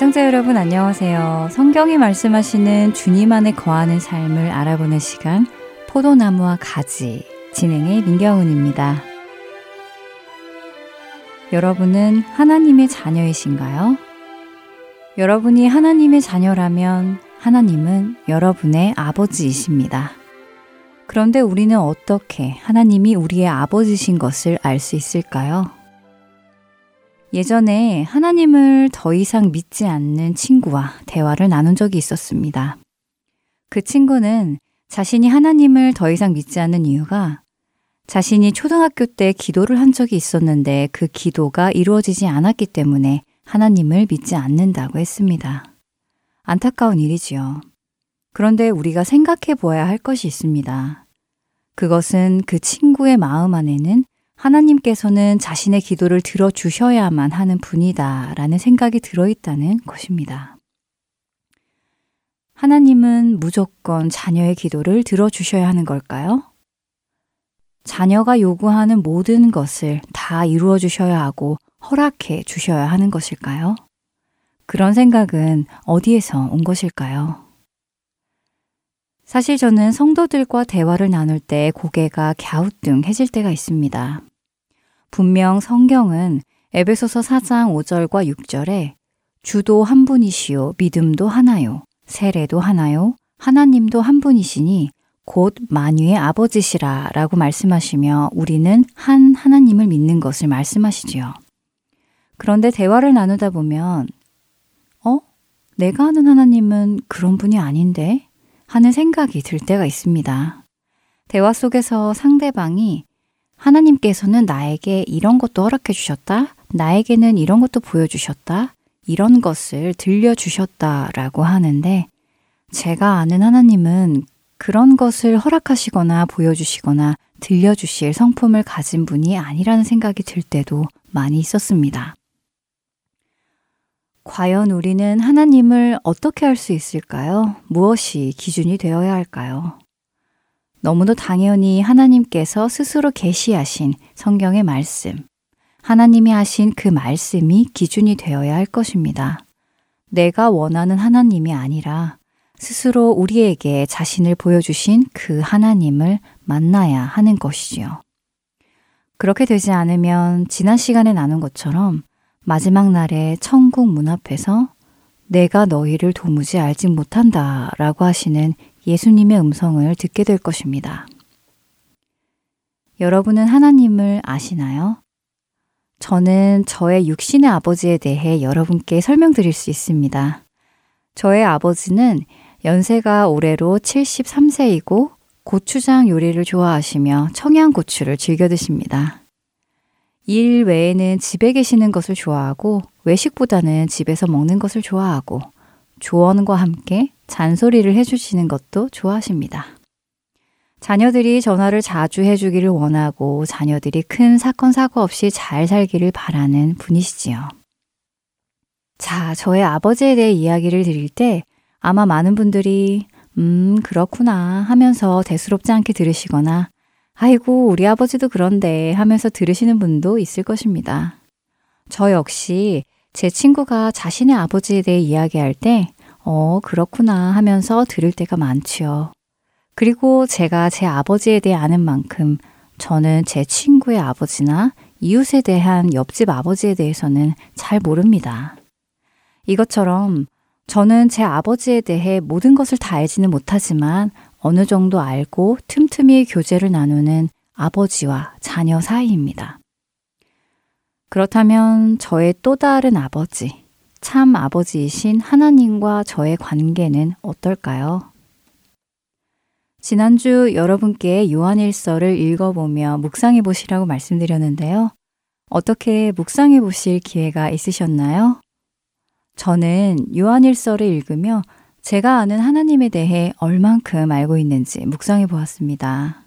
애청자 여러분 안녕하세요. 성경이 말씀하시는 주님 안에 거하는 삶을 알아보는 시간 포도나무와 가지 진행의 민경훈입니다. 여러분은 하나님의 자녀이신가요? 여러분이 하나님의 자녀라면 하나님은 여러분의 아버지이십니다. 그런데 우리는 어떻게 하나님이 우리의 아버지신 것을 알 수 있을까요? 예전에 하나님을 더 이상 믿지 않는 친구와 대화를 나눈 적이 있었습니다. 그 친구는 자신이 하나님을 더 이상 믿지 않는 이유가 자신이 초등학교 때 기도를 한 적이 있었는데 그 기도가 이루어지지 않았기 때문에 하나님을 믿지 않는다고 했습니다. 안타까운 일이지요. 그런데 우리가 생각해 보아야 할 것이 있습니다. 그것은 그 친구의 마음 안에는 하나님께서는 자신의 기도를 들어주셔야만 하는 분이다 라는 생각이 들어있다는 것입니다. 하나님은 무조건 자녀의 기도를 들어주셔야 하는 걸까요? 자녀가 요구하는 모든 것을 다 이루어 주셔야 하고 허락해 주셔야 하는 것일까요? 그런 생각은 어디에서 온 것일까요? 사실 저는 성도들과 대화를 나눌 때 고개가 갸우뚱해질 때가 있습니다. 분명 성경은 에베소서 4장 5절과 6절에 주도 한 분이시요 믿음도 하나요 세례도 하나요 하나님도 한 분이시니 곧 만유의 아버지시라 라고 말씀하시며 우리는 한 하나님을 믿는 것을 말씀하시지요. 그런데 대화를 나누다 보면 어? 내가 아는 하나님은 그런 분이 아닌데? 하는 생각이 들 때가 있습니다. 대화 속에서 상대방이 하나님께서는 나에게 이런 것도 허락해 주셨다. 나에게는 이런 것도 보여주셨다. 이런 것을 들려주셨다. 라고 하는데, 제가 아는 하나님은 그런 것을 허락하시거나 보여주시거나 들려주실 성품을 가진 분이 아니라는 생각이 들 때도 많이 있었습니다. 과연 우리는 하나님을 어떻게 할 수 있을까요? 무엇이 기준이 되어야 할까요? 너무도 당연히 하나님께서 스스로 계시하신 성경의 말씀, 하나님이 하신 그 말씀이 기준이 되어야 할 것입니다. 내가 원하는 하나님이 아니라 스스로 우리에게 자신을 보여주신 그 하나님을 만나야 하는 것이지요. 그렇게 되지 않으면 지난 시간에 나눈 것처럼 마지막 날에 천국 문 앞에서 내가 너희를 도무지 알지 못한다 라고 하시는 예수님의 음성을 듣게 될 것입니다. 여러분은 하나님을 아시나요? 저는 저의 육신의 아버지에 대해 여러분께 설명드릴 수 있습니다. 저의 아버지는 연세가 올해로 73세이고 고추장 요리를 좋아하시며 청양고추를 즐겨 드십니다. 일 외에는 집에 계시는 것을 좋아하고 외식보다는 집에서 먹는 것을 좋아하고 조언과 함께 잔소리를 해주시는 것도 좋아하십니다. 자녀들이 전화를 자주 해주기를 원하고 자녀들이 큰 사건, 사고 없이 잘 살기를 바라는 분이시지요. 자, 저의 아버지에 대해 이야기를 드릴 때 아마 많은 분들이, 음, 그렇구나 하면서 대수롭지 않게 들으시거나, 아이고, 우리 아버지도 그런데 하면서 들으시는 분도 있을 것입니다. 저 역시 제 친구가 자신의 아버지에 대해 이야기할 때, 어, 그렇구나 하면서 들을 때가 많지요. 그리고 제가 제 아버지에 대해 아는 만큼 저는 제 친구의 아버지나 이웃에 대한 옆집 아버지에 대해서는 잘 모릅니다. 이것처럼 저는 제 아버지에 대해 모든 것을 다 알지는 못하지만 어느 정도 알고 틈틈이 교제를 나누는 아버지와 자녀 사이입니다. 그렇다면 저의 또 다른 아버지, 참 아버지이신 하나님과 저의 관계는 어떨까요? 지난주 여러분께 요한일서를 읽어보며 묵상해 보시라고 말씀드렸는데요. 어떻게 묵상해 보실 기회가 있으셨나요? 저는 요한일서를 읽으며 제가 아는 하나님에 대해 얼만큼 알고 있는지 묵상해 보았습니다.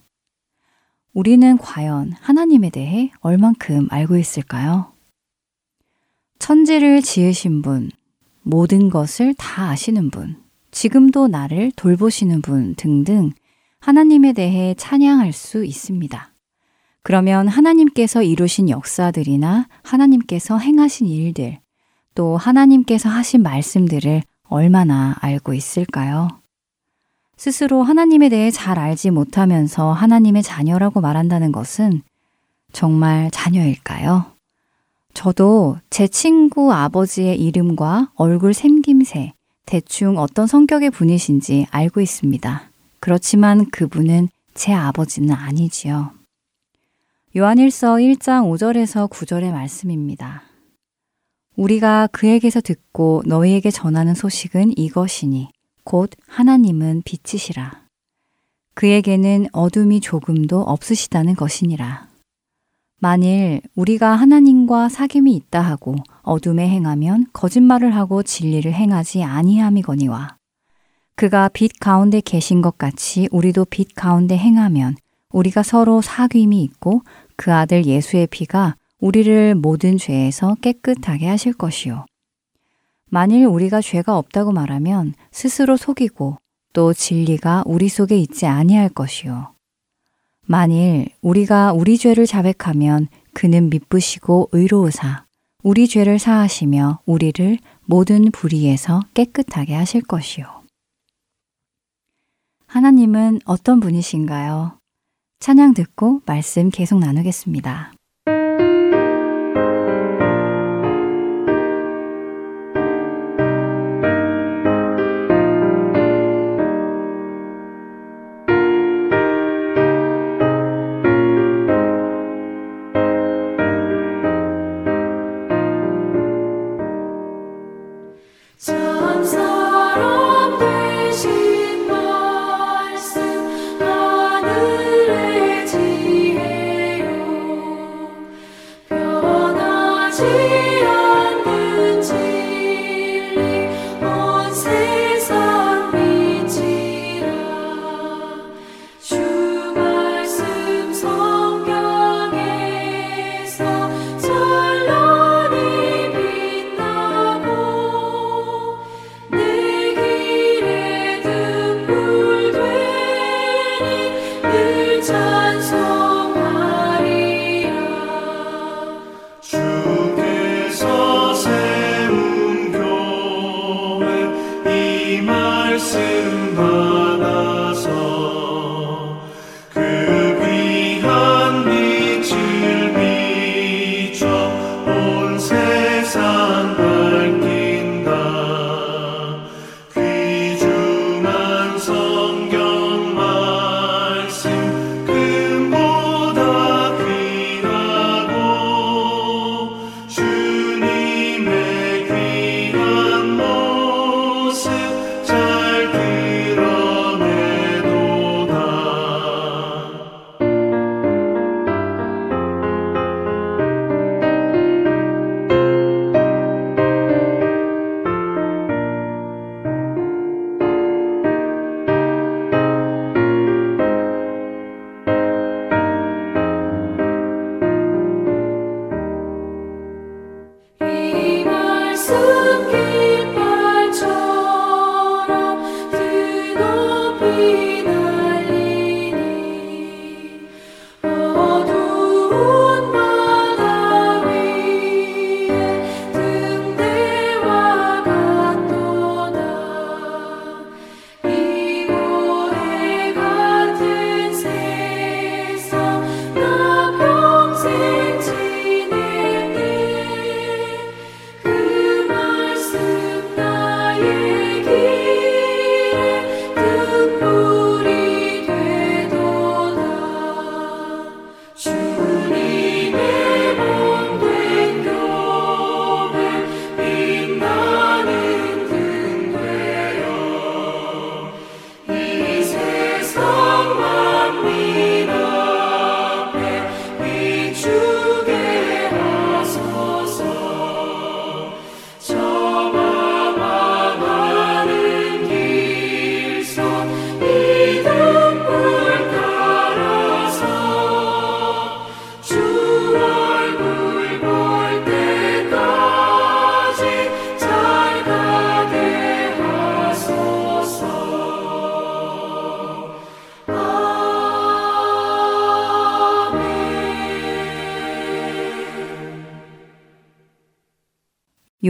우리는 과연 하나님에 대해 얼만큼 알고 있을까요? 천지를 지으신 분, 모든 것을 다 아시는 분, 지금도 나를 돌보시는 분 등등 하나님에 대해 찬양할 수 있습니다. 그러면 하나님께서 이루신 역사들이나 하나님께서 행하신 일들, 또 하나님께서 하신 말씀들을 얼마나 알고 있을까요? 스스로 하나님에 대해 잘 알지 못하면서 하나님의 자녀라고 말한다는 것은 정말 자녀일까요? 저도 제 친구 아버지의 이름과 얼굴 생김새, 대충 어떤 성격의 분이신지 알고 있습니다. 그렇지만 그분은 제 아버지는 아니지요. 요한일서 1장 5절에서 9절의 말씀입니다. 우리가 그에게서 듣고 너희에게 전하는 소식은 이것이니 곧 하나님은 빛이시라. 그에게는 어둠이 조금도 없으시다는 것이니라. 만일 우리가 하나님과 사귐이 있다 하고 어둠에 행하면 거짓말을 하고 진리를 행하지 아니함이거니와 그가 빛 가운데 계신 것 같이 우리도 빛 가운데 행하면 우리가 서로 사귐이 있고 그 아들 예수의 피가 우리를 모든 죄에서 깨끗하게 하실 것이요. 만일 우리가 죄가 없다고 말하면 스스로 속이고 또 진리가 우리 속에 있지 아니할 것이요. 만일 우리가 우리 죄를 자백하면 그는 미쁘시고 의로우사 우리 죄를 사하시며 우리를 모든 불의에서 깨끗하게 하실 것이요. 하나님은 어떤 분이신가요? 찬양 듣고 말씀 계속 나누겠습니다.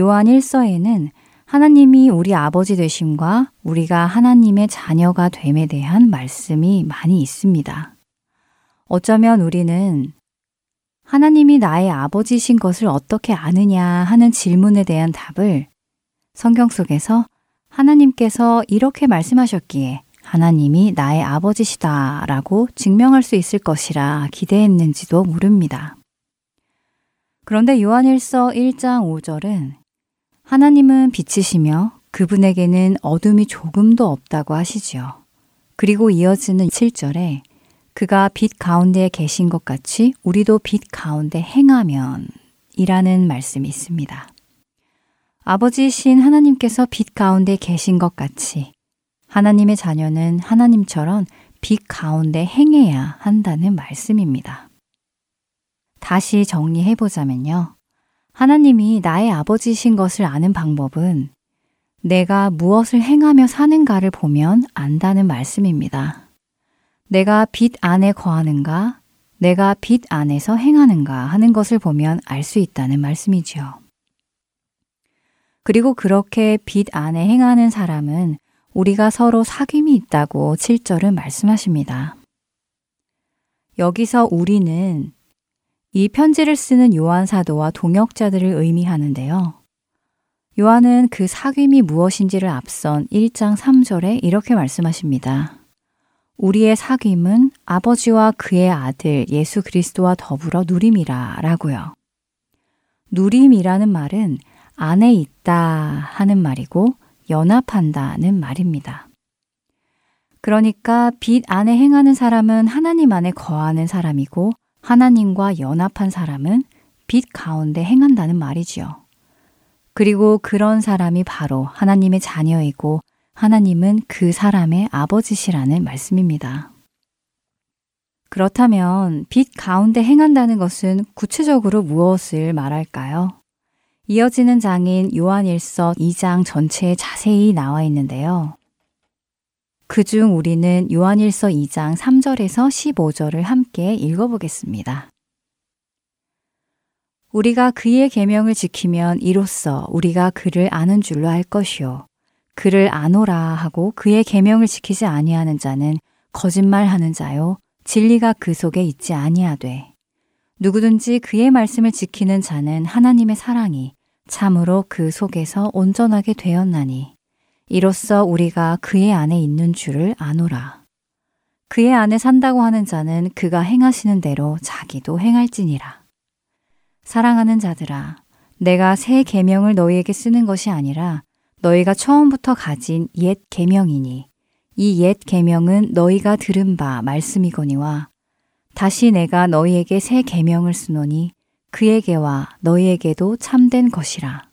요한 1서에는 하나님이 우리 아버지 되심과 우리가 하나님의 자녀가 됨에 대한 말씀이 많이 있습니다. 어쩌면 우리는 하나님이 나의 아버지신 것을 어떻게 아느냐 하는 질문에 대한 답을 성경 속에서 하나님께서 이렇게 말씀하셨기에 하나님이 나의 아버지시다 라고 증명할 수 있을 것이라 기대했는지도 모릅니다. 그런데 요한일서 1장 5절은 하나님은 빛이시며 그분에게는 어둠이 조금도 없다고 하시지요. 그리고 이어지는 7절에 그가 빛 가운데 계신 것 같이 우리도 빛 가운데 행하면 이라는 말씀이 있습니다. 아버지이신 하나님께서 빛 가운데 계신 것 같이 하나님의 자녀는 하나님처럼 빛 가운데 행해야 한다는 말씀입니다. 다시 정리해 보자면요. 하나님이 나의 아버지이신 것을 아는 방법은 내가 무엇을 행하며 사는가를 보면 안다는 말씀입니다. 내가 빛 안에 거하는가, 내가 빛 안에서 행하는가 하는 것을 보면 알 수 있다는 말씀이지요. 그리고 그렇게 빛 안에 행하는 사람은 우리가 서로 사귐이 있다고 7절은 말씀하십니다. 여기서 우리는 이 편지를 쓰는 요한 사도와 동역자들을 의미하는데요. 요한은 그 사귐이 무엇인지를 앞선 1장 3절에 이렇게 말씀하십니다. 우리의 사귐은 아버지와 그의 아들 예수 그리스도와 더불어 누림이라 라고요. 누림이라는 말은 안에 있다 하는 말이고 연합한다는 말입니다. 그러니까 빛 안에 행하는 사람은 하나님 안에 거하는 사람이고 하나님과 연합한 사람은 빛 가운데 행한다는 말이지요. 그리고 그런 사람이 바로 하나님의 자녀이고 하나님은 그 사람의 아버지시라는 말씀입니다. 그렇다면 빛 가운데 행한다는 것은 구체적으로 무엇을 말할까요? 이어지는 장인 요한일서 2장 전체에 자세히 나와 있는데요. 그중 우리는 요한일서 2장 3절에서 15절을 함께 읽어보겠습니다. 우리가 그의 계명을 지키면 이로써 우리가 그를 아는 줄로 알 것이요. 그를 아노라 하고 그의 계명을 지키지 아니하는 자는 거짓말하는 자요. 진리가 그 속에 있지 아니하되. 누구든지 그의 말씀을 지키는 자는 하나님의 사랑이 참으로 그 속에서 온전하게 되었나니 이로써 우리가 그의 안에 있는 줄을 아노라. 그의 안에 산다고 하는 자는 그가 행하시는 대로 자기도 행할지니라. 사랑하는 자들아, 내가 새 계명을 너희에게 쓰는 것이 아니라 너희가 처음부터 가진 옛 계명이니 이 옛 계명은 너희가 들은 바 말씀이거니와 다시 내가 너희에게 새 계명을 쓰노니 그에게와 너희에게도 참된 것이라.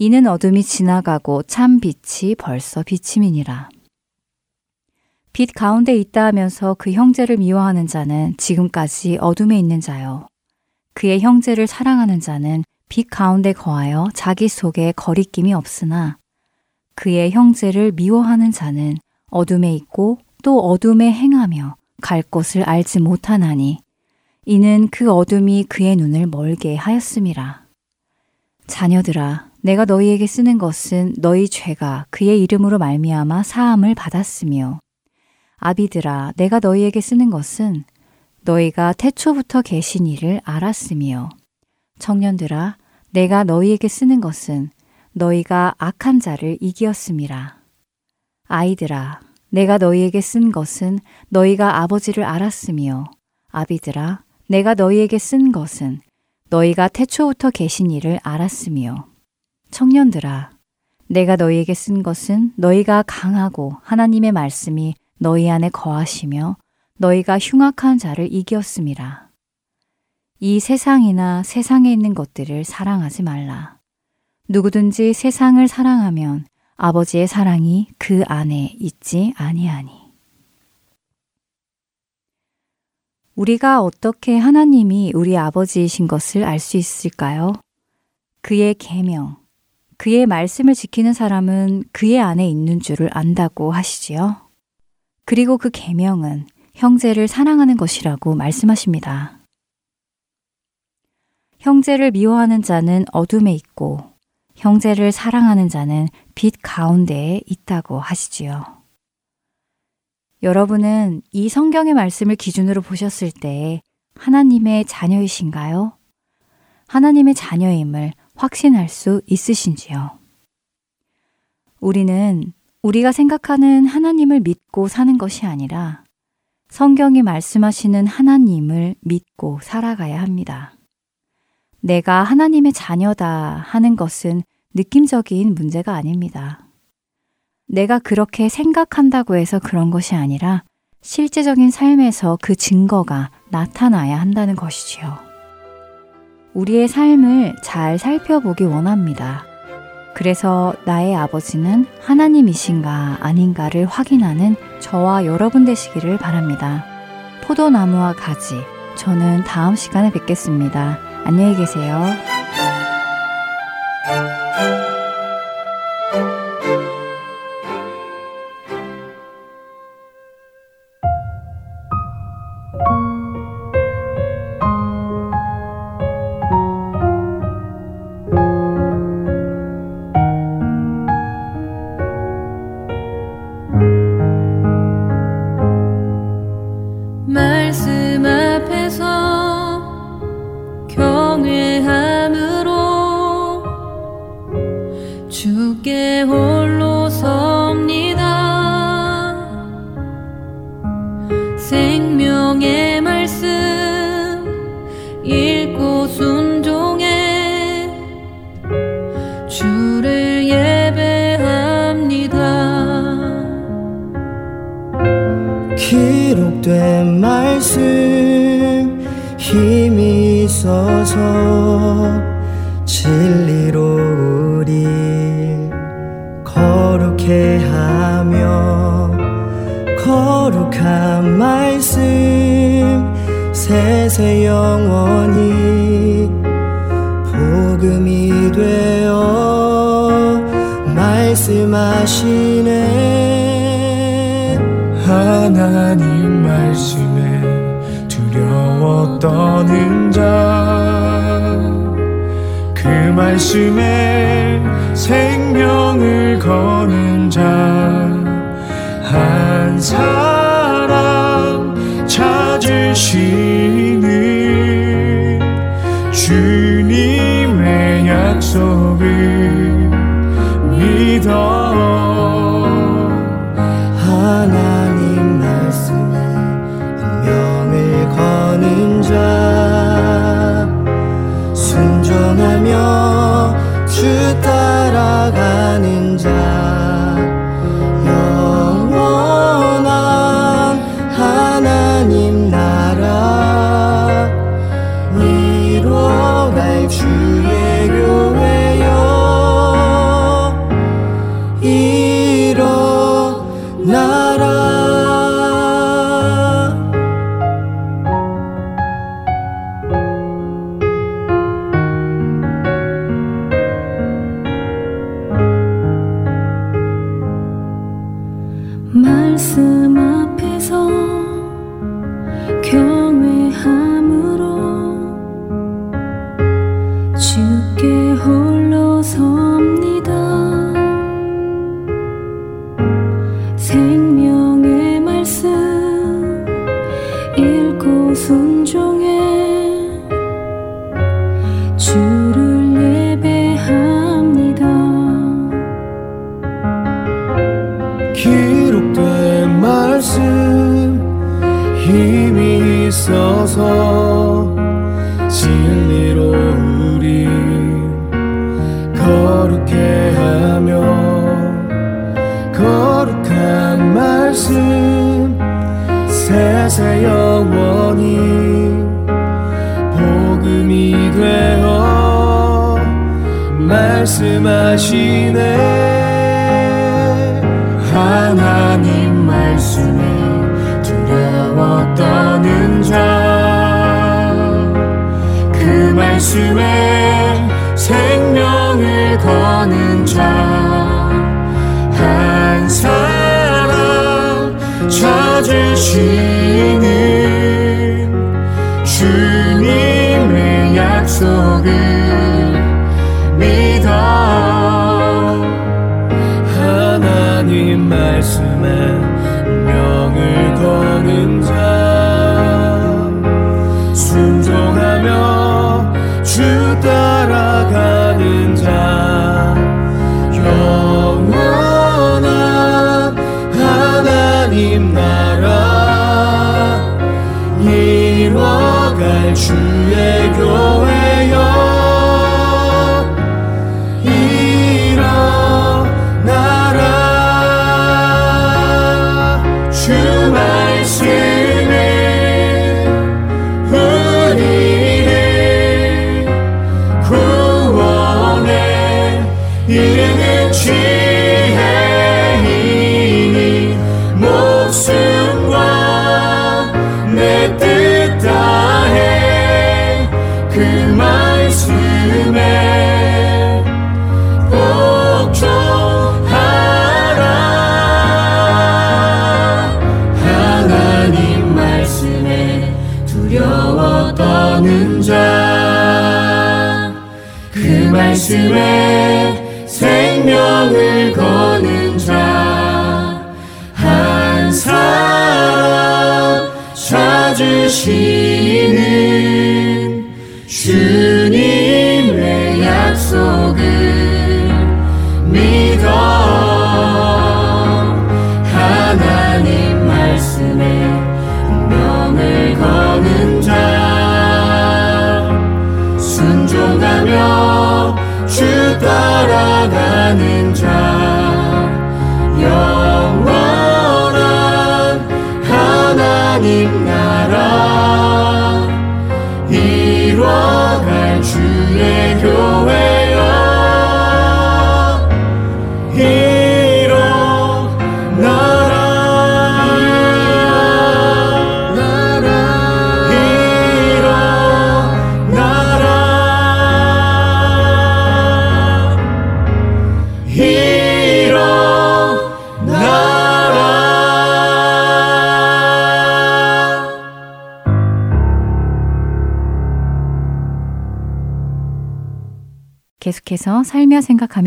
이는 어둠이 지나가고 참 빛이 벌써 비침이니라. 빛 가운데 있다 하면서 그 형제를 미워하는 자는 지금까지 어둠에 있는 자요. 그의 형제를 사랑하는 자는 빛 가운데 거하여 자기 속에 거리낌이 없으나 그의 형제를 미워하는 자는 어둠에 있고 또 어둠에 행하며 갈 곳을 알지 못하나니 이는 그 어둠이 그의 눈을 멀게 하였음이라. 자녀들아, 내가 너희에게 쓰는 것은 너희 죄가 그의 이름으로 말미암아 사함을 받았으며 아비들아, 내가 너희에게 쓰는 것은 너희가 태초부터 계신 이를 알았으며 청년들아, 내가 너희에게 쓰는 것은 너희가 악한 자를 이기었음이라. 아이들아, 내가 너희에게 쓴 것은 너희가 아버지를 알았으며 아비들아, 내가 너희에게 쓴 것은 너희가 태초부터 계신 일을 알았으며 청년들아 내가 너희에게 쓴 것은 너희가 강하고 하나님의 말씀이 너희 안에 거하시며 너희가 흉악한 자를 이겼음이라. 이 세상이나 세상에 있는 것들을 사랑하지 말라. 누구든지 세상을 사랑하면 아버지의 사랑이 그 안에 있지 아니하니. 우리가 어떻게 하나님이 우리 아버지이신 것을 알 수 있을까요? 그의 계명, 그의 말씀을 지키는 사람은 그의 안에 있는 줄을 안다고 하시지요. 그리고 그 계명은 형제를 사랑하는 것이라고 말씀하십니다. 형제를 미워하는 자는 어둠에 있고 형제를 사랑하는 자는 빛 가운데에 있다고 하시지요. 여러분은 이 성경의 말씀을 기준으로 보셨을 때 하나님의 자녀이신가요? 하나님의 자녀임을 확신할 수 있으신지요? 우리는 우리가 생각하는 하나님을 믿고 사는 것이 아니라 성경이 말씀하시는 하나님을 믿고 살아가야 합니다. 내가 하나님의 자녀다 하는 것은 느낌적인 문제가 아닙니다. 내가 그렇게 생각한다고 해서 그런 것이 아니라 실제적인 삶에서 그 증거가 나타나야 한다는 것이지요. 우리의 삶을 잘 살펴보기 원합니다. 그래서 나의 아버지는 하나님이신가 아닌가를 확인하는 저와 여러분 되시기를 바랍니다. 포도나무와 가지. 저는 다음 시간에 뵙겠습니다. 안녕히 계세요.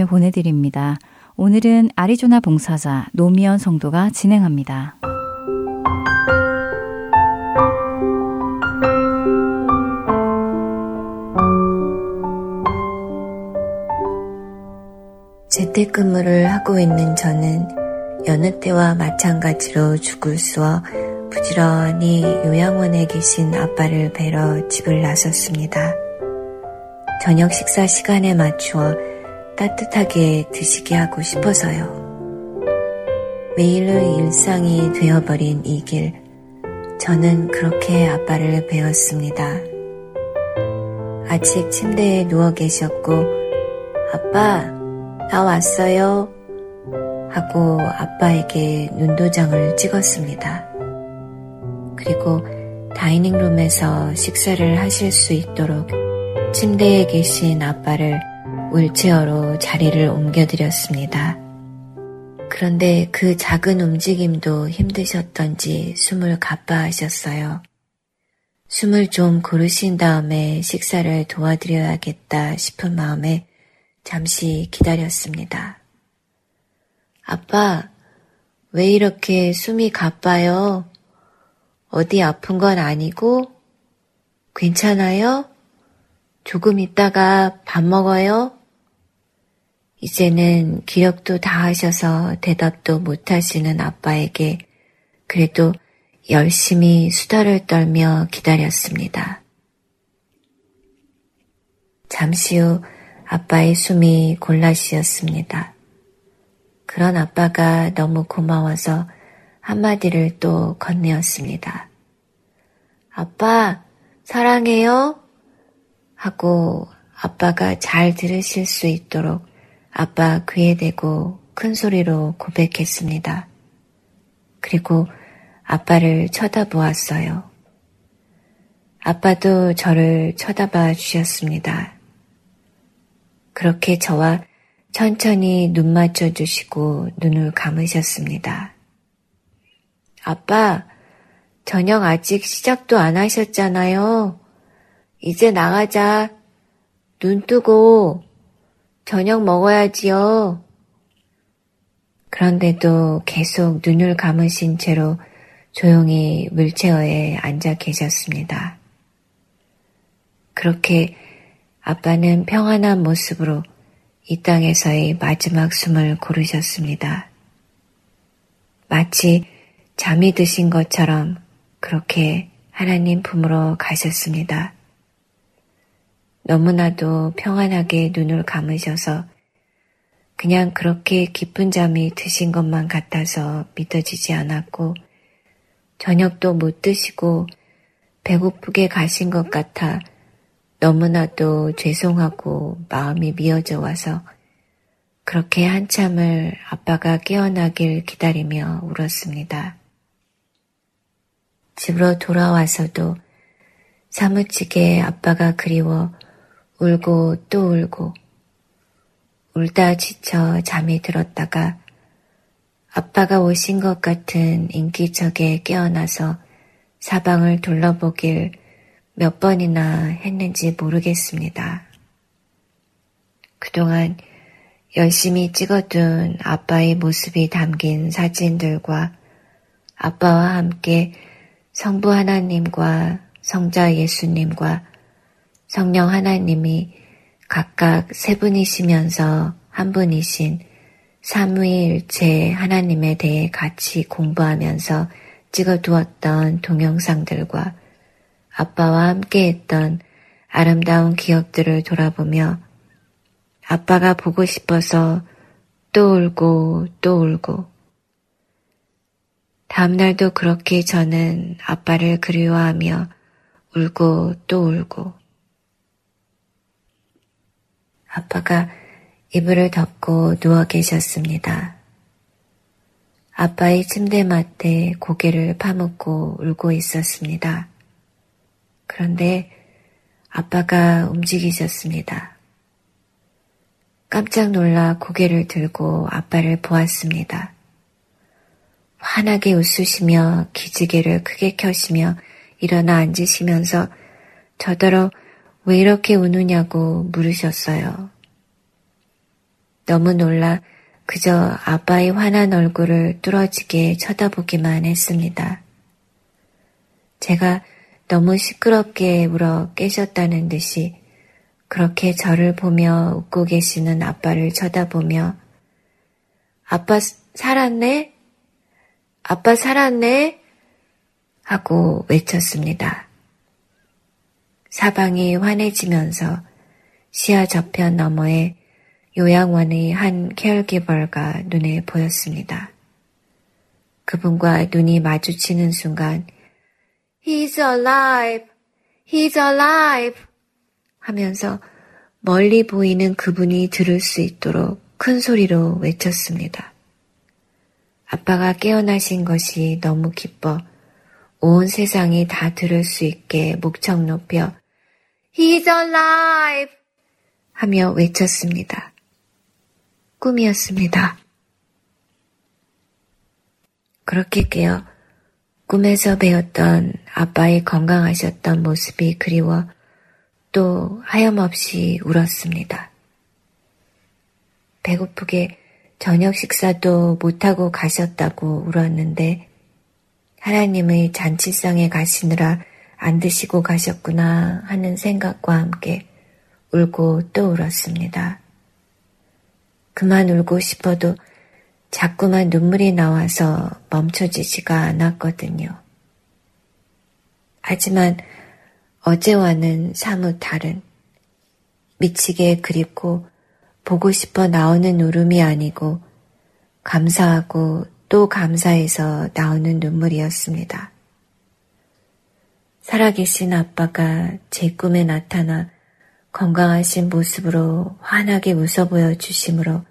생각하며 보내드립니다. 오늘은 아리조나 봉사자 노미연 성도가 진행합니다. 재택근무를 하고 있는 저는 여느 때와 마찬가지로 죽을 쑤어 부지런히 요양원에 계신 아빠를 뵈러 집을 나섰습니다. 저녁 식사 시간에 맞추어 따뜻하게 드시게 하고 싶어서요. 매일의 일상이 되어버린 이 길, 저는 그렇게 아빠를 배웠습니다. 아직 침대에 누워 계셨고, 아빠, 나 왔어요. 하고 아빠에게 눈도장을 찍었습니다. 그리고 다이닝룸에서 식사를 하실 수 있도록 침대에 계신 아빠를 윌체어로 자리를 옮겨드렸습니다. 그런데 그 작은 움직임도 힘드셨던지 숨을 가빠하셨어요. 숨을 좀 고르신 다음에 식사를 도와드려야겠다 싶은 마음에 잠시 기다렸습니다. 아빠, 왜 이렇게 숨이 가빠요? 어디 아픈 건 아니고? 괜찮아요? 조금 있다가 밥 먹어요? 이제는 기력도 다 하셔서 대답도 못 하시는 아빠에게 그래도 열심히 수다를 떨며 기다렸습니다. 잠시 후 아빠의 숨이 골라쉬었습니다. 그런 아빠가 너무 고마워서 한마디를 또 건네었습니다. 아빠, 사랑해요? 하고 아빠가 잘 들으실 수 있도록 아빠 귀에 대고 큰 소리로 고백했습니다. 그리고 아빠를 쳐다보았어요. 아빠도 저를 쳐다봐 주셨습니다. 그렇게 저와 천천히 눈 맞춰 주시고 눈을 감으셨습니다. 아빠, 저녁 아직 시작도 안 하셨잖아요. 이제 나가자. 눈 뜨고 저녁 먹어야지요. 그런데도 계속 눈을 감으신 채로 조용히 물체어에 앉아 계셨습니다. 그렇게 아빠는 평안한 모습으로 이 땅에서의 마지막 숨을 고르셨습니다. 마치 잠이 드신 것처럼 그렇게 하나님 품으로 가셨습니다. 너무나도 평안하게 눈을 감으셔서 그냥 그렇게 깊은 잠이 드신 것만 같아서 믿어지지 않았고 저녁도 못 드시고 배고프게 가신 것 같아 너무나도 죄송하고 마음이 미어져 와서 그렇게 한참을 아빠가 깨어나길 기다리며 울었습니다. 집으로 돌아와서도 사무치게 아빠가 그리워 울고 또 울고 울다 지쳐 잠이 들었다가 아빠가 오신 것 같은 인기척에 깨어나서 사방을 둘러보길 몇 번이나 했는지 모르겠습니다. 그동안 열심히 찍어둔 아빠의 모습이 담긴 사진들과 아빠와 함께 성부 하나님과 성자 예수님과 성령 하나님이 각각 세 분이시면서 한 분이신 삼위일체 하나님에 대해 같이 공부하면서 찍어두었던 동영상들과 아빠와 함께 했던 아름다운 기억들을 돌아보며 아빠가 보고 싶어서 또 울고 또 울고. 다음날도 그렇게 저는 아빠를 그리워하며 울고 또 울고 아빠가 이불을 덮고 누워 계셨습니다. 아빠의 침대맡에 고개를 파묻고 울고 있었습니다. 그런데 아빠가 움직이셨습니다. 깜짝 놀라 고개를 들고 아빠를 보았습니다. 환하게 웃으시며 기지개를 크게 켜시며 일어나 앉으시면서 저더러 왜 이렇게 우느냐고 물으셨어요. 너무 놀라 그저 아빠의 환한 얼굴을 뚫어지게 쳐다보기만 했습니다. 제가 너무 시끄럽게 울어 깨셨다는 듯이 그렇게 저를 보며 웃고 계시는 아빠를 쳐다보며 아빠 살았네? 아빠 살았네? 하고 외쳤습니다. 사방이 환해지면서 시야 저편 너머에 요양원의 한 케어기벌가 눈에 보였습니다. 그분과 눈이 마주치는 순간 He's alive! He's alive! 하면서 멀리 보이는 그분이 들을 수 있도록 큰 소리로 외쳤습니다. 아빠가 깨어나신 것이 너무 기뻐 온 세상이 다 들을 수 있게 목청 높여 He's alive! 하며 외쳤습니다. 꿈이었습니다. 그렇게 깨어 꿈에서 배웠던 아빠의 건강하셨던 모습이 그리워 또 하염없이 울었습니다. 배고프게 저녁 식사도 못하고 가셨다고 울었는데 하나님의 잔치상에 가시느라 안 드시고 가셨구나 하는 생각과 함께 울고 또 울었습니다. 그만 울고 싶어도 자꾸만 눈물이 나와서 멈춰지지가 않았거든요. 하지만 어제와는 사뭇 다른 미치게 그립고 보고 싶어 나오는 울음이 아니고 감사하고 또 감사해서 나오는 눈물이었습니다. 살아계신 아빠가 제 꿈에 나타나 건강하신 모습으로 환하게 웃어 보여 주심으로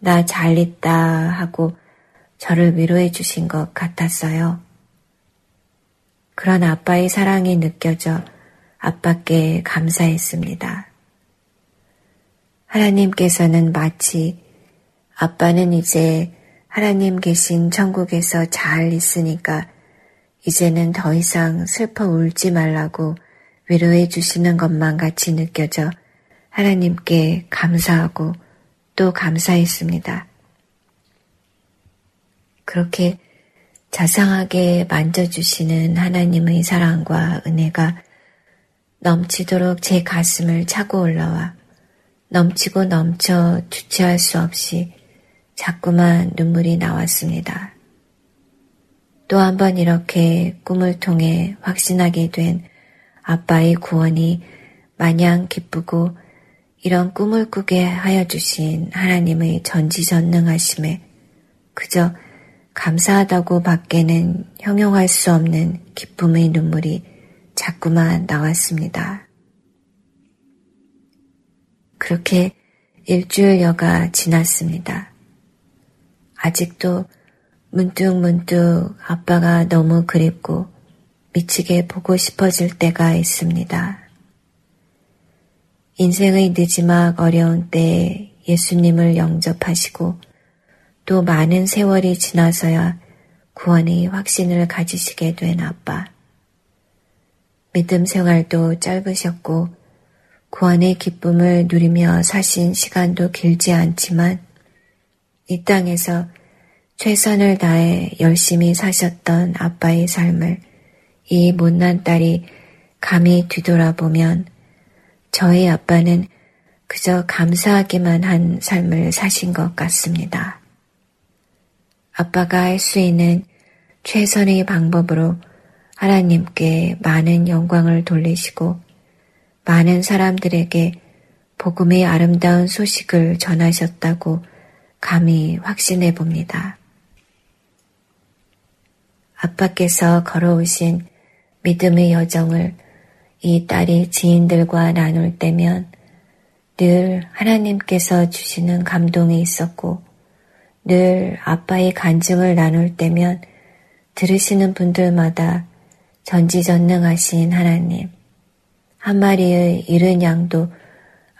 나 잘 있다 하고 저를 위로해 주신 것 같았어요. 그런 아빠의 사랑이 느껴져 아빠께 감사했습니다. 하나님께서는 마치 아빠는 이제 하나님 계신 천국에서 잘 있으니까 이제는 더 이상 슬퍼 울지 말라고 위로해 주시는 것만 같이 느껴져 하나님께 감사하고 또 감사했습니다. 그렇게 자상하게 만져주시는 하나님의 사랑과 은혜가 넘치도록 제 가슴을 차고 올라와 넘치고 넘쳐 주체할 수 없이 자꾸만 눈물이 나왔습니다. 또 한 번 이렇게 꿈을 통해 확신하게 된 아빠의 구원이 마냥 기쁘고 이런 꿈을 꾸게 하여 주신 하나님의 전지전능하심에 그저 감사하다고 밖에는 형용할 수 없는 기쁨의 눈물이 자꾸만 나왔습니다. 그렇게 일주일여가 지났습니다. 아직도 문득 문득 아빠가 너무 그립고 미치게 보고 싶어질 때가 있습니다. 인생의 늦지막 어려운 때에 예수님을 영접하시고 또 많은 세월이 지나서야 구원의 확신을 가지시게 된 아빠. 믿음 생활도 짧으셨고 구원의 기쁨을 누리며 사신 시간도 길지 않지만 이 땅에서 최선을 다해 열심히 사셨던 아빠의 삶을 이 못난 딸이 감히 뒤돌아보면 저희 아빠는 그저 감사하기만 한 삶을 사신 것 같습니다. 아빠가 할 수 있는 최선의 방법으로 하나님께 많은 영광을 돌리시고 많은 사람들에게 복음의 아름다운 소식을 전하셨다고 감히 확신해 봅니다. 아빠께서 걸어오신 믿음의 여정을 이 딸이 지인들과 나눌 때면 늘 하나님께서 주시는 감동이 있었고 늘 아빠의 간증을 나눌 때면 들으시는 분들마다 전지전능하신 하나님, 한 마리의 이른 양도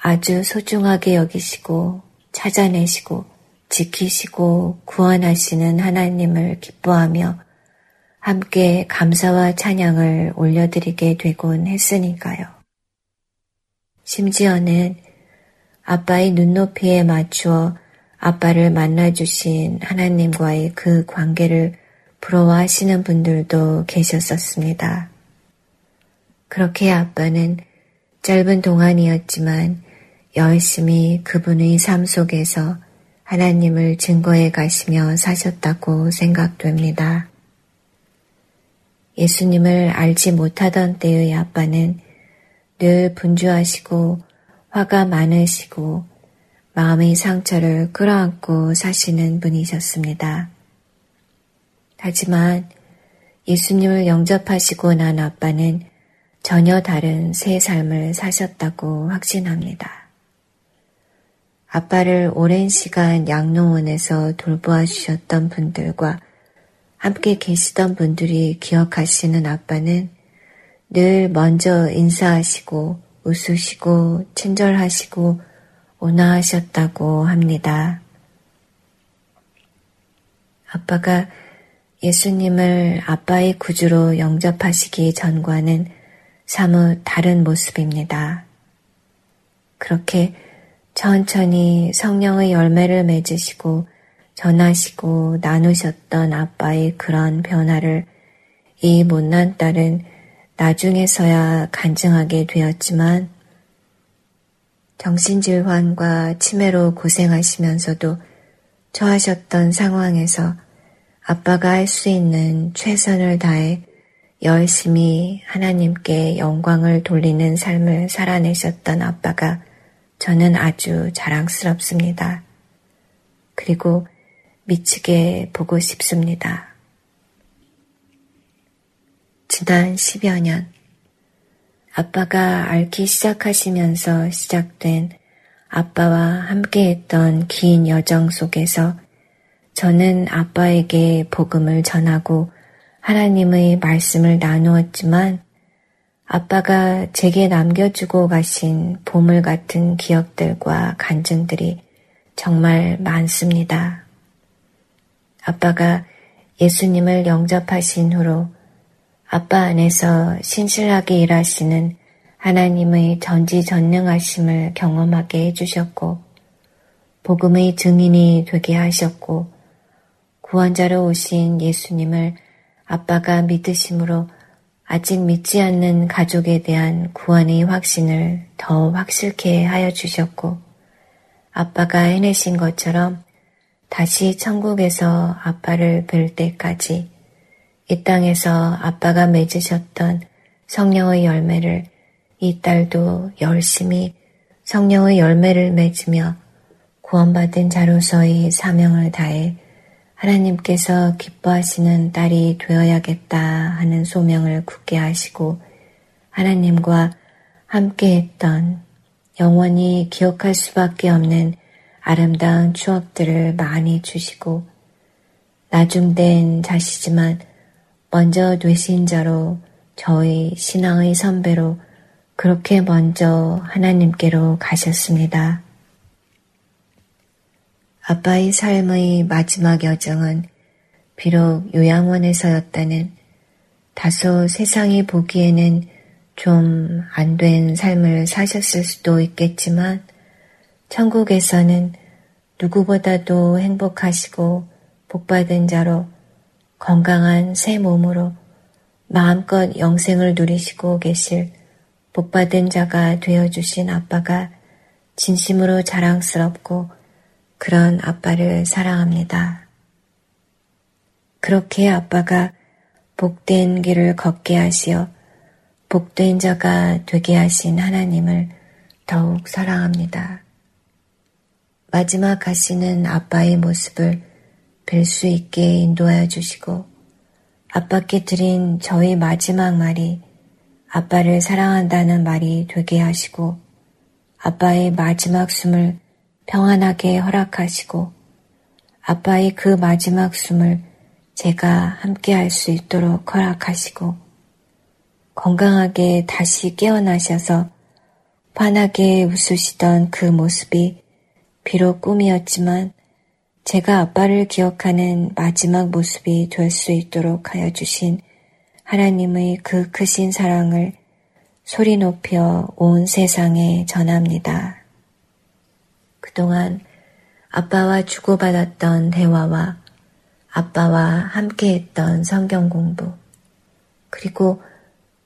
아주 소중하게 여기시고 찾아내시고 지키시고 구원하시는 하나님을 기뻐하며 함께 감사와 찬양을 올려드리게 되곤 했으니까요. 심지어는 아빠의 눈높이에 맞추어 아빠를 만나주신 하나님과의 그 관계를 부러워하시는 분들도 계셨었습니다. 그렇게 아빠는 짧은 동안이었지만 열심히 그분의 삶 속에서 하나님을 증거해 가시며 사셨다고 생각됩니다. 예수님을 알지 못하던 때의 아빠는 늘 분주하시고 화가 많으시고 마음의 상처를 끌어안고 사시는 분이셨습니다. 하지만 예수님을 영접하시고 난 아빠는 전혀 다른 새 삶을 사셨다고 확신합니다. 아빠를 오랜 시간 양로원에서 돌보아 주셨던 분들과 함께 계시던 분들이 기억하시는 아빠는 늘 먼저 인사하시고 웃으시고 친절하시고 온화하셨다고 합니다. 아빠가 예수님을 아빠의 구주로 영접하시기 전과는 사뭇 다른 모습입니다. 그렇게 천천히 성령의 열매를 맺으시고 전하시고 나누셨던 아빠의 그런 변화를 이 못난 딸은 나중에서야 간증하게 되었지만 정신질환과 치매로 고생하시면서도 처하셨던 상황에서 아빠가 할 수 있는 최선을 다해 열심히 하나님께 영광을 돌리는 삶을 살아내셨던 아빠가 저는 아주 자랑스럽습니다. 그리고 미치게 보고 싶습니다. 지난 10여 년, 아빠가 앓기 시작하시면서 시작된 아빠와 함께 했던 긴 여정 속에서 저는 아빠에게 복음을 전하고 하나님의 말씀을 나누었지만 아빠가 제게 남겨주고 가신 보물 같은 기억들과 간증들이 정말 많습니다. 아빠가 예수님을 영접하신 후로 아빠 안에서 신실하게 일하시는 하나님의 전지전능하심을 경험하게 해주셨고, 복음의 증인이 되게 하셨고, 구원자로 오신 예수님을 아빠가 믿으심으로 아직 믿지 않는 가족에 대한 구원의 확신을 더 확실케 하여 주셨고, 아빠가 해내신 것처럼 다시 천국에서 아빠를 뵐 때까지 이 땅에서 아빠가 맺으셨던 성령의 열매를 이 딸도 열심히 성령의 열매를 맺으며 구원받은 자로서의 사명을 다해 하나님께서 기뻐하시는 딸이 되어야겠다 하는 소명을 굳게 하시고 하나님과 함께 했던 영원히 기억할 수밖에 없는 아름다운 추억들을 많이 주시고 나중된 자시지만 먼저 되신 자로 저희 신앙의 선배로 그렇게 먼저 하나님께로 가셨습니다. 아빠의 삶의 마지막 여정은 비록 요양원에서였다는 다소 세상이 보기에는 좀 안 된 삶을 사셨을 수도 있겠지만 천국에서는 누구보다도 행복하시고 복받은 자로 건강한 새 몸으로 마음껏 영생을 누리시고 계실 복받은 자가 되어주신 아빠가 진심으로 자랑스럽고 그런 아빠를 사랑합니다. 그렇게 아빠가 복된 길을 걷게 하시어 복된 자가 되게 하신 하나님을 더욱 사랑합니다. 마지막 가시는 아빠의 모습을 뵐 수 있게 인도하여 주시고 아빠께 드린 저희 마지막 말이 아빠를 사랑한다는 말이 되게 하시고 아빠의 마지막 숨을 평안하게 허락하시고 아빠의 그 마지막 숨을 제가 함께 할 수 있도록 허락하시고 건강하게 다시 깨어나셔서 환하게 웃으시던 그 모습이 비록 꿈이었지만 제가 아빠를 기억하는 마지막 모습이 될 수 있도록 하여 주신 하나님의 그 크신 사랑을 소리 높여 온 세상에 전합니다. 그동안 아빠와 주고받았던 대화와 아빠와 함께 했던 성경 공부, 그리고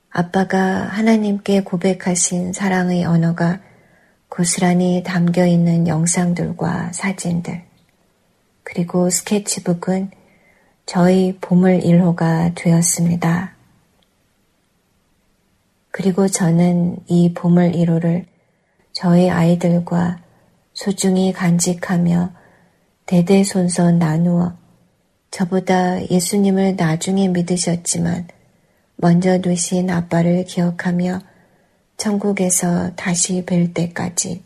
아빠가 하나님께 고백하신 사랑의 언어가 고스란히 담겨 있는 영상들과 사진들, 그리고 스케치북은 저희 보물 1호가 되었습니다. 그리고 저는 이 보물 1호를 저희 아이들과 소중히 간직하며 대대손손 나누어 저보다 예수님을 나중에 믿으셨지만 먼저 두신 아빠를 기억하며 천국에서 다시 뵐 때까지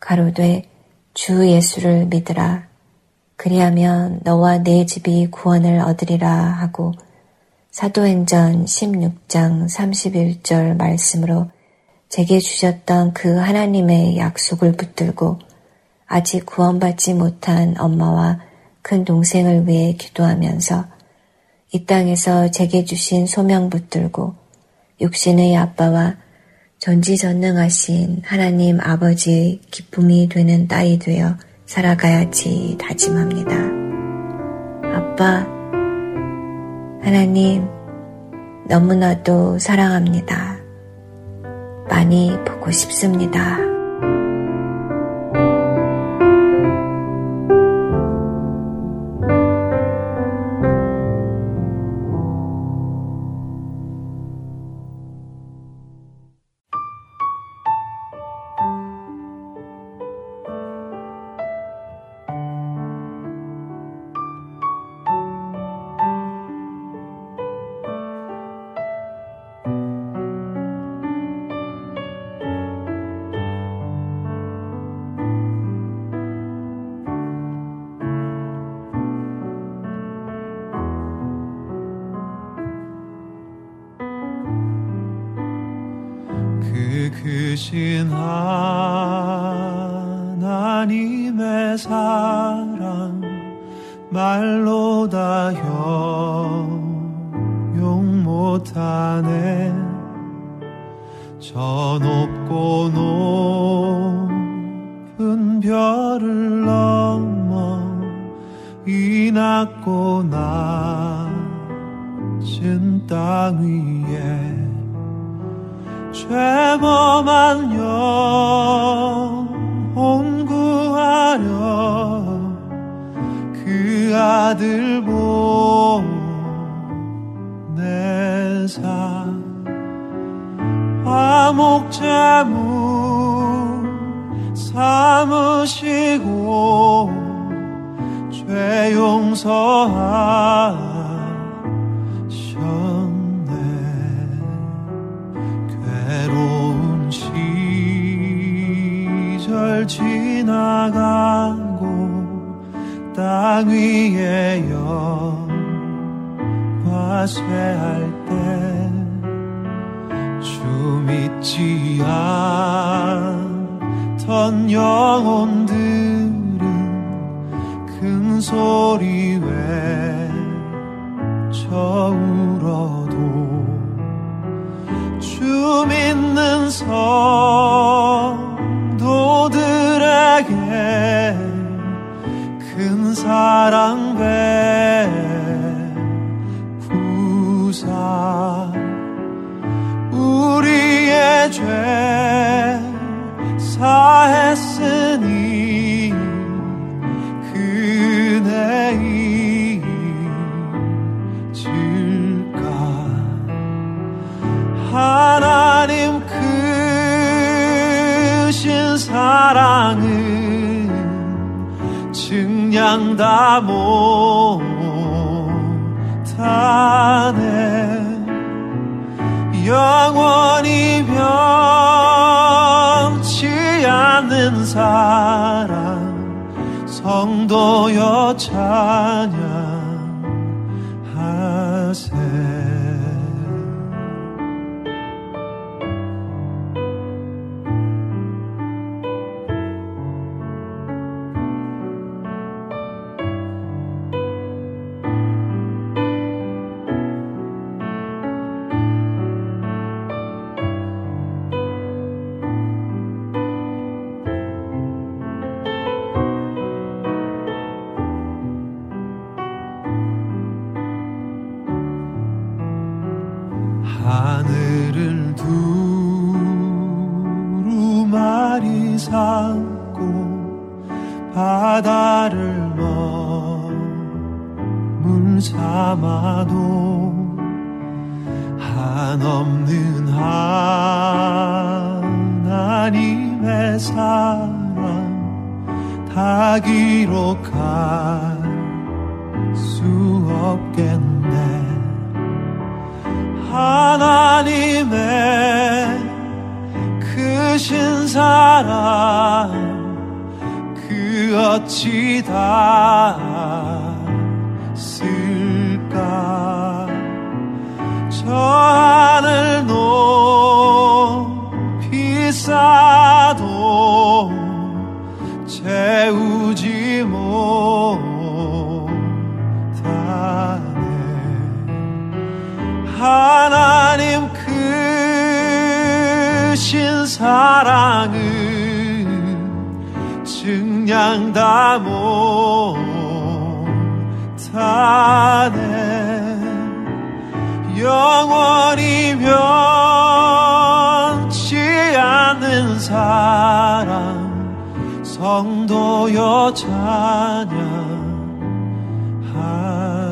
가로되 주 예수를 믿으라. 그리하면 너와 내 집이 구원을 얻으리라 하고 사도행전 16장 31절 말씀으로 제게 주셨던 그 하나님의 약속을 붙들고 아직 구원받지 못한 엄마와 큰 동생을 위해 기도하면서 이 땅에서 제게 주신 소명 붙들고 육신의 아빠와 전지전능하신 하나님 아버지의 기쁨이 되는 딸이 되어 살아가야지 다짐합니다. 아빠, 하나님, 너무나도 사랑합니다. 많이 보고 싶습니다. 땅 위에 죄범한 영 온구하려 그 아들 보내사 화목제물 삼으시고 죄 용서하 지나가고 땅 위에 영화쇠할 때주 믿지 않던 영혼들은 큰 소리 외쳐 울어도 주 믿는 성 큰 사랑 베푸사 우리의 죄 사했으니 그네 잊을까? 하나님 사랑은 증량 다 못하네. 영원히 변치 않는 사랑 성도여 찬양 찬양하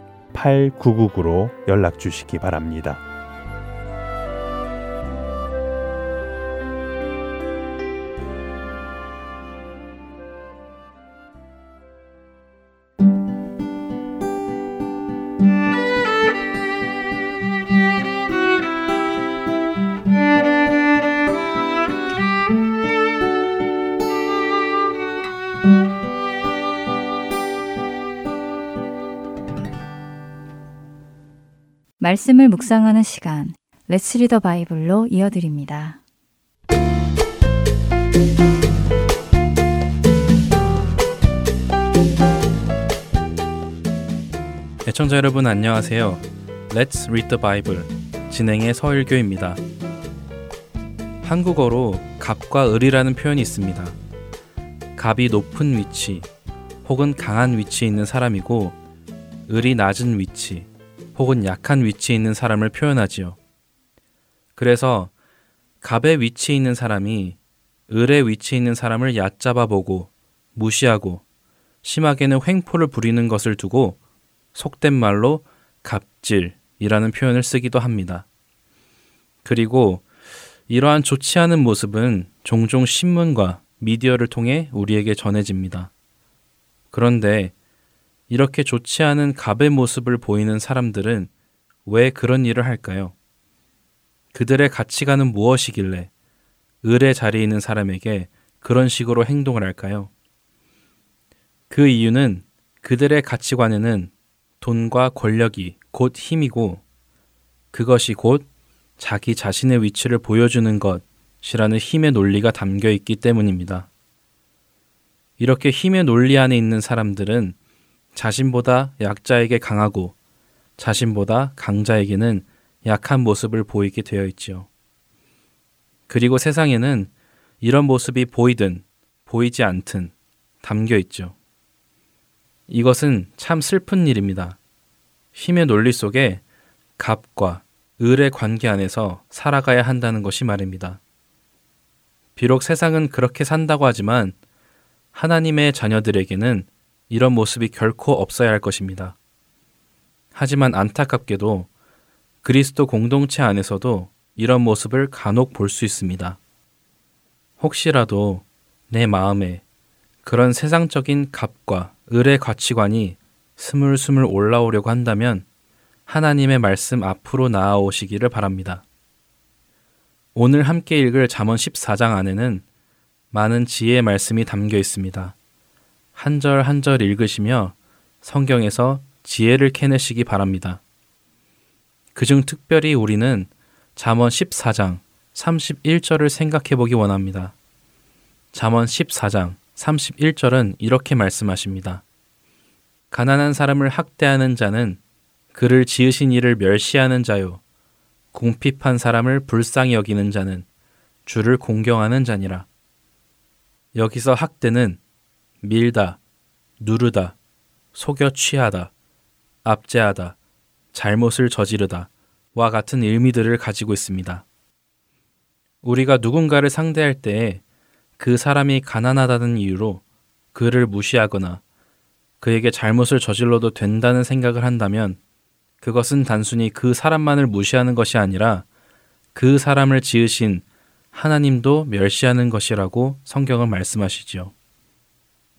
602-866-8999로 연락 주시기 바랍니다. 말씀을 묵상하는 시간, 레츠 리더 바이블로 이어드립니다. 애청자 여러분 안녕하세요. Let's Read the Bible 진행의 서일교입니다. 한국어로 갑과 을이라는 표현이 있습니다. 갑이 높은 위치 혹은 강한 위치에 있는 사람이고 을이 낮은 위치 혹은 약한 위치에 있는 사람을 표현하지요. 그래서 갑의 위치에 있는 사람이 을의 위치에 있는 사람을 얕잡아 보고 무시하고 심하게는 횡포를 부리는 것을 두고 속된 말로 갑질이라는 표현을 쓰기도 합니다. 그리고 이러한 좋지 않은 모습은 종종 신문과 미디어를 통해 우리에게 전해집니다. 그런데 이렇게 좋지 않은 갑의 모습을 보이는 사람들은 왜 그런 일을 할까요? 그들의 가치관은 무엇이길래 을의 자리에 있는 사람에게 그런 식으로 행동을 할까요? 그 이유는 그들의 가치관에는 돈과 권력이 곧 힘이고 그것이 곧 자기 자신의 위치를 보여주는 것이라는 힘의 논리가 담겨 있기 때문입니다. 이렇게 힘의 논리 안에 있는 사람들은 자신보다 약자에게 강하고 자신보다 강자에게는 약한 모습을 보이게 되어 있지요. 그리고 세상에는 이런 모습이 보이든 보이지 않든 담겨 있죠. 이것은 참 슬픈 일입니다. 힘의 논리 속에 갑과 을의 관계 안에서 살아가야 한다는 것이 말입니다. 비록 세상은 그렇게 산다고 하지만 하나님의 자녀들에게는 이런 모습이 결코 없어야 할 것입니다. 하지만 안타깝게도 그리스도 공동체 안에서도 이런 모습을 간혹 볼 수 있습니다. 혹시라도 내 마음에 그런 세상적인 값과 을의 가치관이 스물스물 올라오려고 한다면 하나님의 말씀 앞으로 나아오시기를 바랍니다. 오늘 함께 읽을 잠언 14장 안에는 많은 지혜의 말씀이 담겨 있습니다. 한 절 한 절 읽으시며 성경에서 지혜를 캐내시기 바랍니다. 그중 특별히 우리는 잠언 14장 31절을 생각해 보기 원합니다. 잠언 14장 31절은 이렇게 말씀하십니다. 가난한 사람을 학대하는 자는 그를 지으신 이를 멸시하는 자요. 궁핍한 사람을 불쌍히 여기는 자는 주를 공경하는 자니라. 여기서 학대는 밀다, 누르다, 속여 취하다, 압제하다, 잘못을 저지르다 와 같은 의미들을 가지고 있습니다. 우리가 누군가를 상대할 때에 그 사람이 가난하다는 이유로 그를 무시하거나 그에게 잘못을 저질러도 된다는 생각을 한다면 그것은 단순히 그 사람만을 무시하는 것이 아니라 그 사람을 지으신 하나님도 멸시하는 것이라고 성경은 말씀하시지요.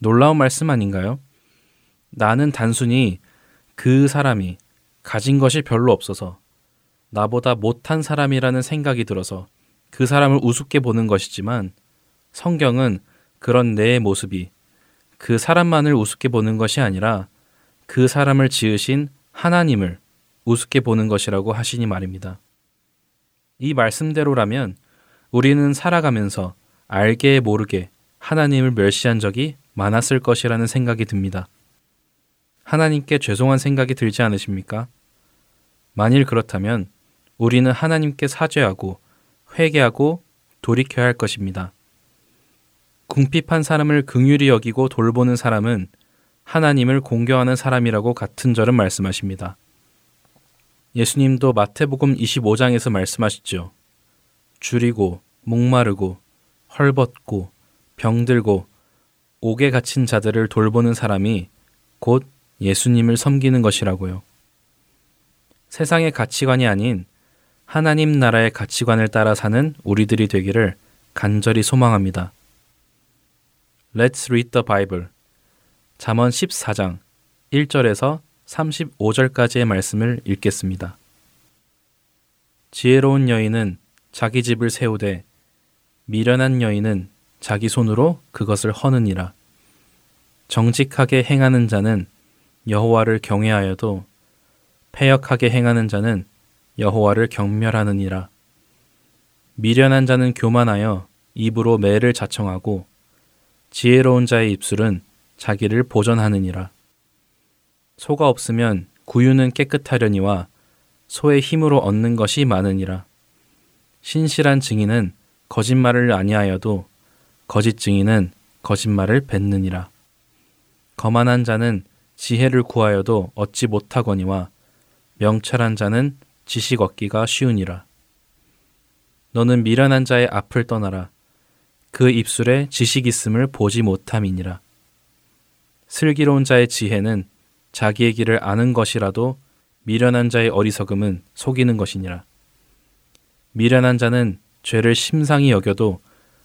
놀라운 말씀 아닌가요? 나는 단순히 그 사람이 가진 것이 별로 없어서 나보다 못한 사람이라는 생각이 들어서 그 사람을 우습게 보는 것이지만 성경은 그런 내 모습이 그 사람만을 우습게 보는 것이 아니라 그 사람을 지으신 하나님을 우습게 보는 것이라고 하시니 말입니다. 이 말씀대로라면 우리는 살아가면서 알게 모르게 하나님을 멸시한 적이 많았을 것이라는 생각이 듭니다. 하나님께 죄송한 생각이 들지 않으십니까? 만일 그렇다면 우리는 하나님께 사죄하고 회개하고 돌이켜야 할 것입니다. 궁핍한 사람을 긍휼히 여기고 돌보는 사람은 하나님을 공경하는 사람이라고 같은 절은 말씀하십니다. 예수님도 마태복음 25장에서 말씀하시죠. 줄이고 목마르고 헐벗고 병들고 옥에 갇힌 자들을 돌보는 사람이 곧 예수님을 섬기는 것이라고요. 세상의 가치관이 아닌 하나님 나라의 가치관을 따라 사는 우리들이 되기를 간절히 소망합니다. Let's read the Bible. 잠언 14장 1절에서 35절까지의 말씀을 읽겠습니다. 지혜로운 여인은 자기 집을 세우되 미련한 여인은 자기 손으로 그것을 허느니라. 정직하게 행하는 자는 여호와를 경외하여도 패역하게 행하는 자는 여호와를 경멸하느니라. 미련한 자는 교만하여 입으로 매를 자청하고 지혜로운 자의 입술은 자기를 보전하느니라. 소가 없으면 구유는 깨끗하려니와 소의 힘으로 얻는 것이 많으니라. 신실한 증인은 거짓말을 아니하여도 거짓 증인은 거짓말을 뱉느니라. 거만한 자는 지혜를 구하여도 얻지 못하거니와 명철한 자는 지식 얻기가 쉬우니라. 너는 미련한 자의 앞을 떠나라. 그 입술에 지식 있음을 보지 못함이니라. 슬기로운 자의 지혜는 자기의 길을 아는 것이라도 미련한 자의 어리석음은 속이는 것이니라. 미련한 자는 죄를 심상히 여겨도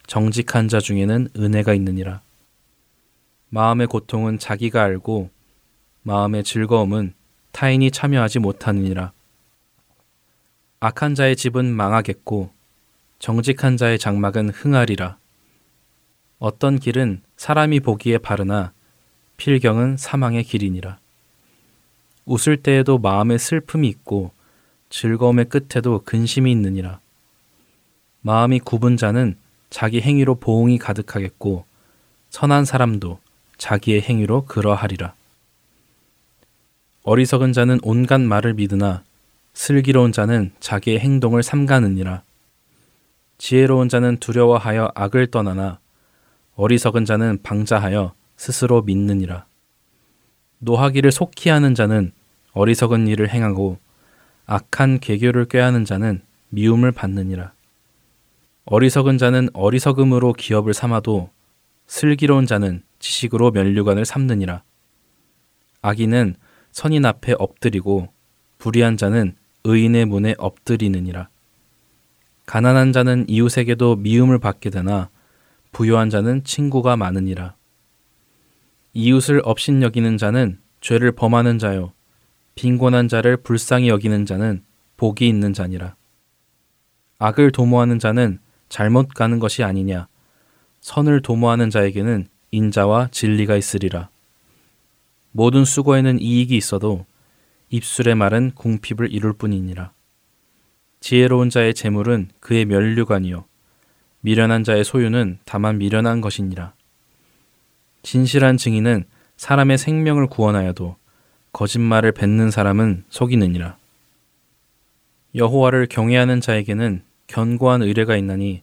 정직한 자 중에는 은혜가 있느니라. 마음의 고통은 자기가 알고 마음의 즐거움은 타인이 참여하지 못하느니라. 악한 자의 집은 망하겠고 정직한 자의 장막은 흥하리라. 어떤 길은 사람이 보기에 바르나 필경은 사망의 길이니라. 웃을 때에도 마음에 슬픔이 있고 즐거움의 끝에도 근심이 있느니라. 마음이 굽은 자는 자기 행위로 보응이 가득하겠고 선한 사람도 자기의 행위로 그러하리라. 어리석은 자는 온갖 말을 믿으나 슬기로운 자는 자기의 행동을 삼가느니라. 지혜로운 자는 두려워하여 악을 떠나나 어리석은 자는 방자하여 스스로 믿느니라. 노하기를 속히 하는 자는 어리석은 일을 행하고 악한 계교를 꾀하는 자는 미움을 받느니라. 어리석은 자는 어리석음으로 기업을 삼아도 슬기로운 자는 지식으로 면류관을 삼느니라. 악인은 선인 앞에 엎드리고 불의한 자는 의인의 문에 엎드리느니라. 가난한 자는 이웃에게도 미움을 받게 되나 부유한 자는 친구가 많으니라. 이웃을 업신 여기는 자는 죄를 범하는 자요. 빈곤한 자를 불쌍히 여기는 자는 복이 있는 자니라. 악을 도모하는 자는 잘못 가는 것이 아니냐. 선을 도모하는 자에게는 인자와 진리가 있으리라. 모든 수고에는 이익이 있어도 입술의 말은 궁핍을 이룰 뿐이니라. 지혜로운 자의 재물은 그의 면류관이요 미련한 자의 소유는 다만 미련한 것이니라. 진실한 증인은 사람의 생명을 구원하여도 거짓말을 뱉는 사람은 속이느니라. 여호와를 경외하는 자에게는 견고한 의뢰가 있나니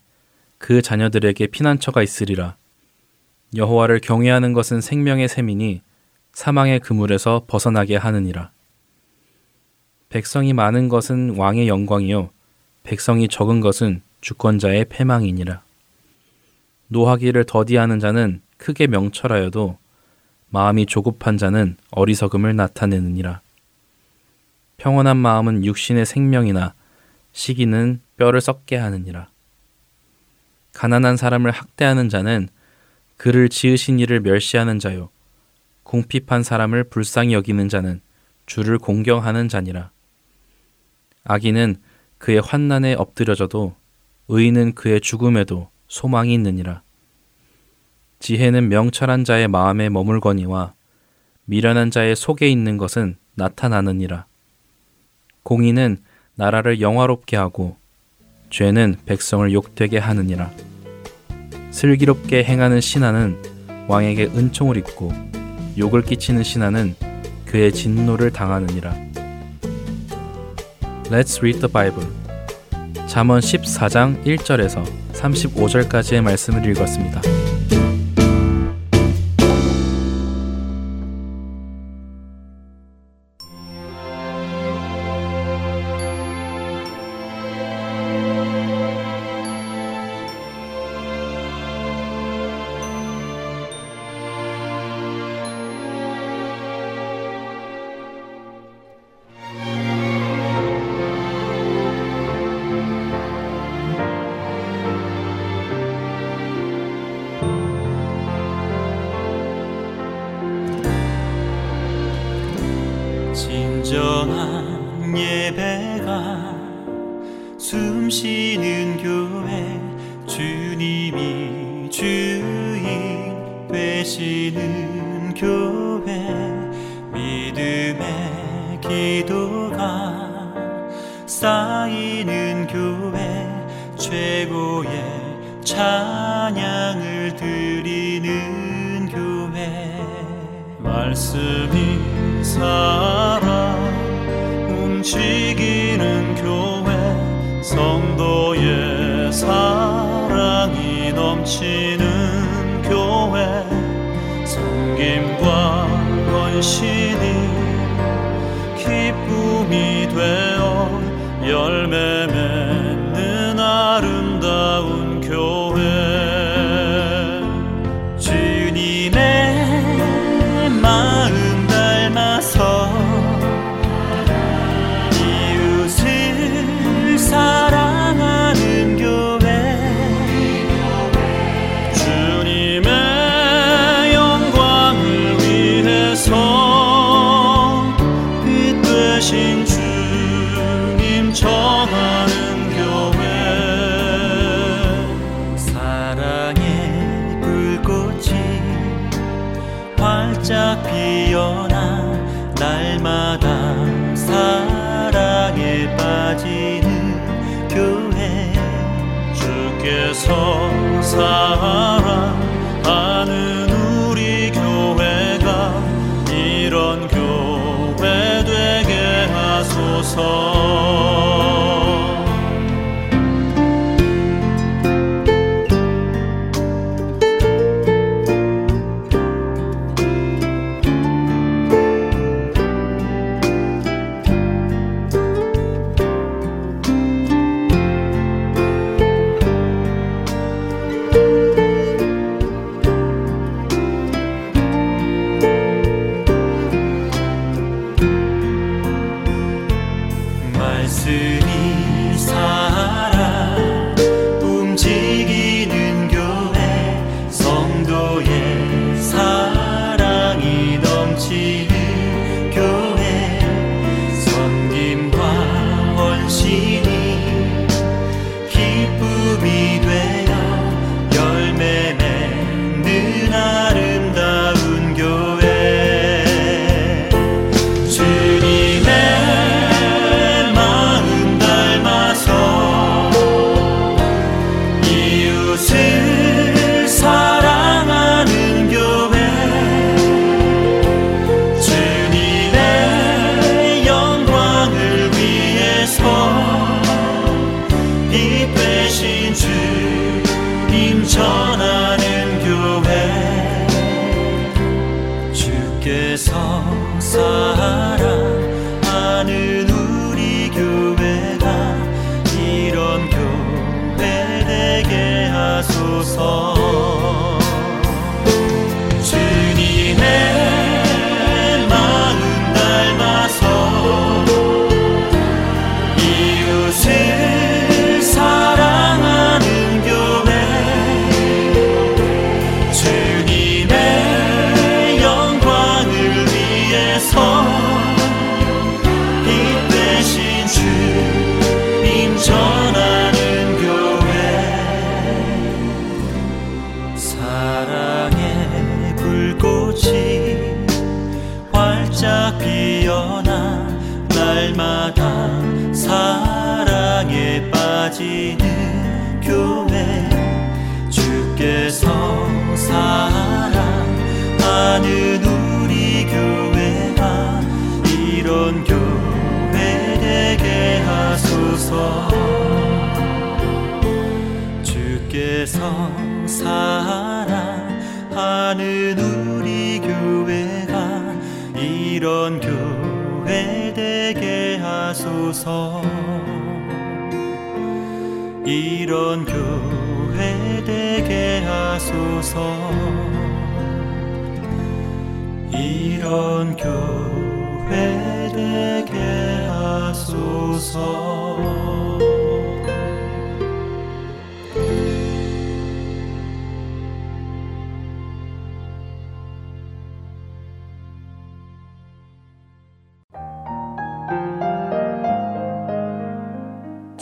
그 자녀들에게 피난처가 있으리라. 여호와를 경외하는 것은 생명의 셈이니 사망의 그물에서 벗어나게 하느니라. 백성이 많은 것은 왕의 영광이요 백성이 적은 것은 주권자의 패망이니라. 노하기를 더디하는 자는 크게 명철하여도 마음이 조급한 자는 어리석음을 나타내느니라. 평온한 마음은 육신의 생명이나 시기는 뼈를 썩게 하느니라. 가난한 사람을 학대하는 자는 그를 지으신 이를 멸시하는 자요. 궁핍한 사람을 불쌍히 여기는 자는 주를 공경하는 자니라. 악인은 그의 환난에 엎드려져도 의인은 그의 죽음에도 소망이 있느니라. 지혜는 명철한 자의 마음에 머물거니와 미련한 자의 속에 있는 것은 나타나느니라. 공의는 나라를 영화롭게 하고 죄는 백성을 욕되게 하느니라. 슬기롭게 행하는 신하는 왕에게 은총을 입고 욕을 끼치는 신하는 그의 진노를 당하느니라. Let's read the Bible. 잠언 14장 1절에서 35절까지의 말씀을 읽었습니다. 반짝 피어나 날마다 사랑에 빠지는 교회 주께서 사랑 주소. 이런 교회 되게 하소서. 이런 교회 되게 하소서